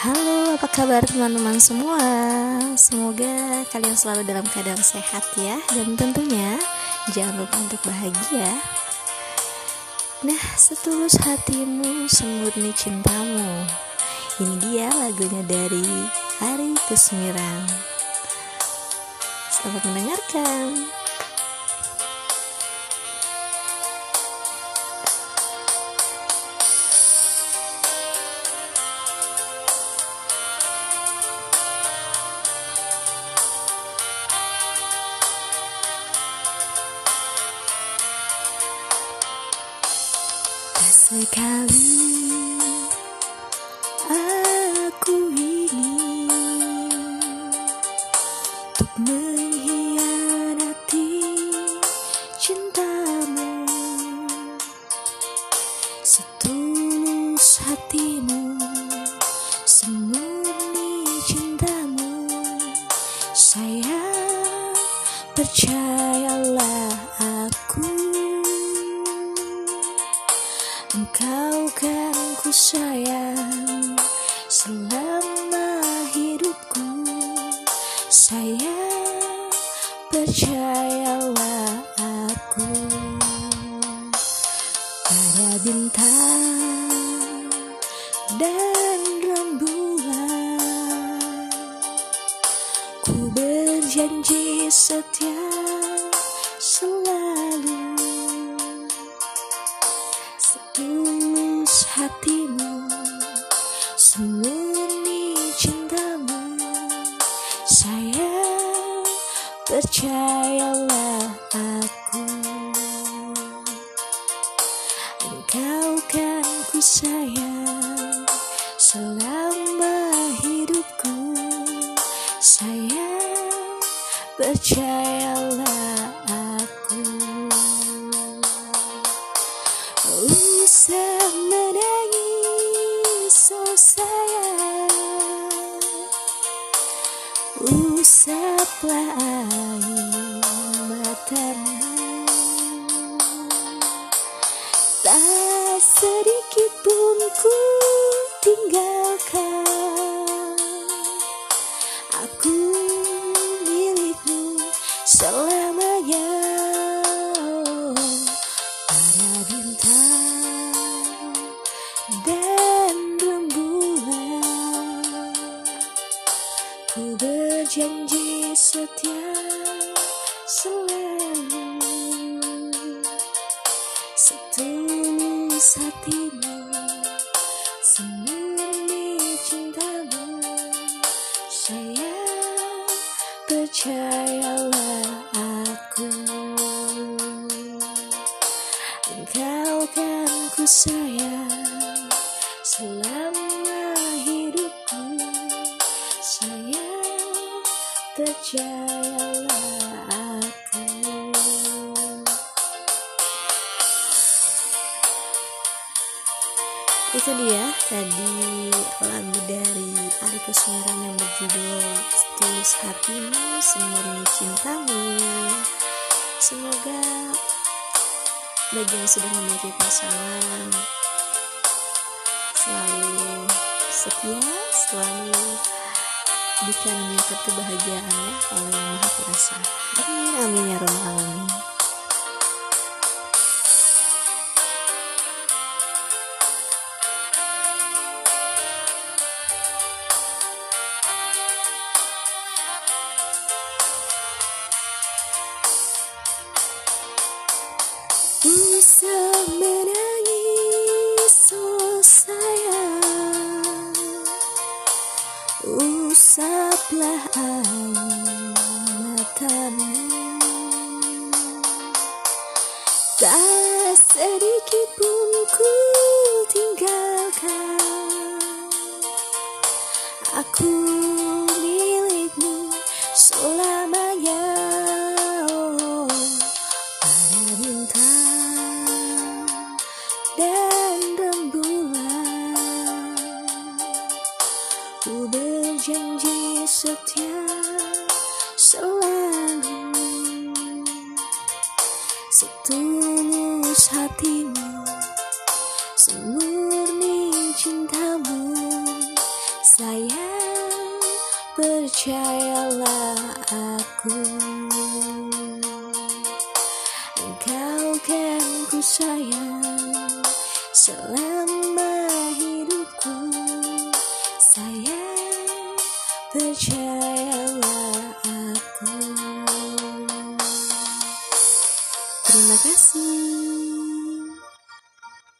Halo, apa kabar teman-teman semua? Semoga kalian selalu dalam keadaan sehat ya. Dan tentunya jangan lupa untuk bahagia. Nah, setulus hatimu, semurni cintamu. Ini dia lagunya dari Ari Kusmiran. Selamat mendengarkan sekali. Aku ingin untuk mengkhianati cintamu. Setulus hatimu semurni cintamu. Sayang percayalah kan ku sayang selama hidupku Sayang percayalah aku. Pada bintang dan rembulan Ku berjanji setia Percayalah aku. Engkau kan ku sayang Selama hidupku. Sayang Percayalah supply. Selalu Setulus hatimu Semurni cintamu Sayang percayalah aku Engkau kan ku sayang Itu dia tadi lagu dari Ari Kusmiran yang berjudul Tulus Hatimu Semurni Cintamu Semoga bagi yang sudah memiliki pasangan selalu setia, selalu dikaruniakan kebahagiaannya oleh Yang Maha Kuasa. Amin, amin ya robbal alamin. Usaplah air matamu Tak sedikit pun ku tinggalkan Aku Ku berjanji setia selalu. Setulus hatimu Semurni cintamu. Sayang, percayalah aku. Engkau kan ku sayang selama percayalah aku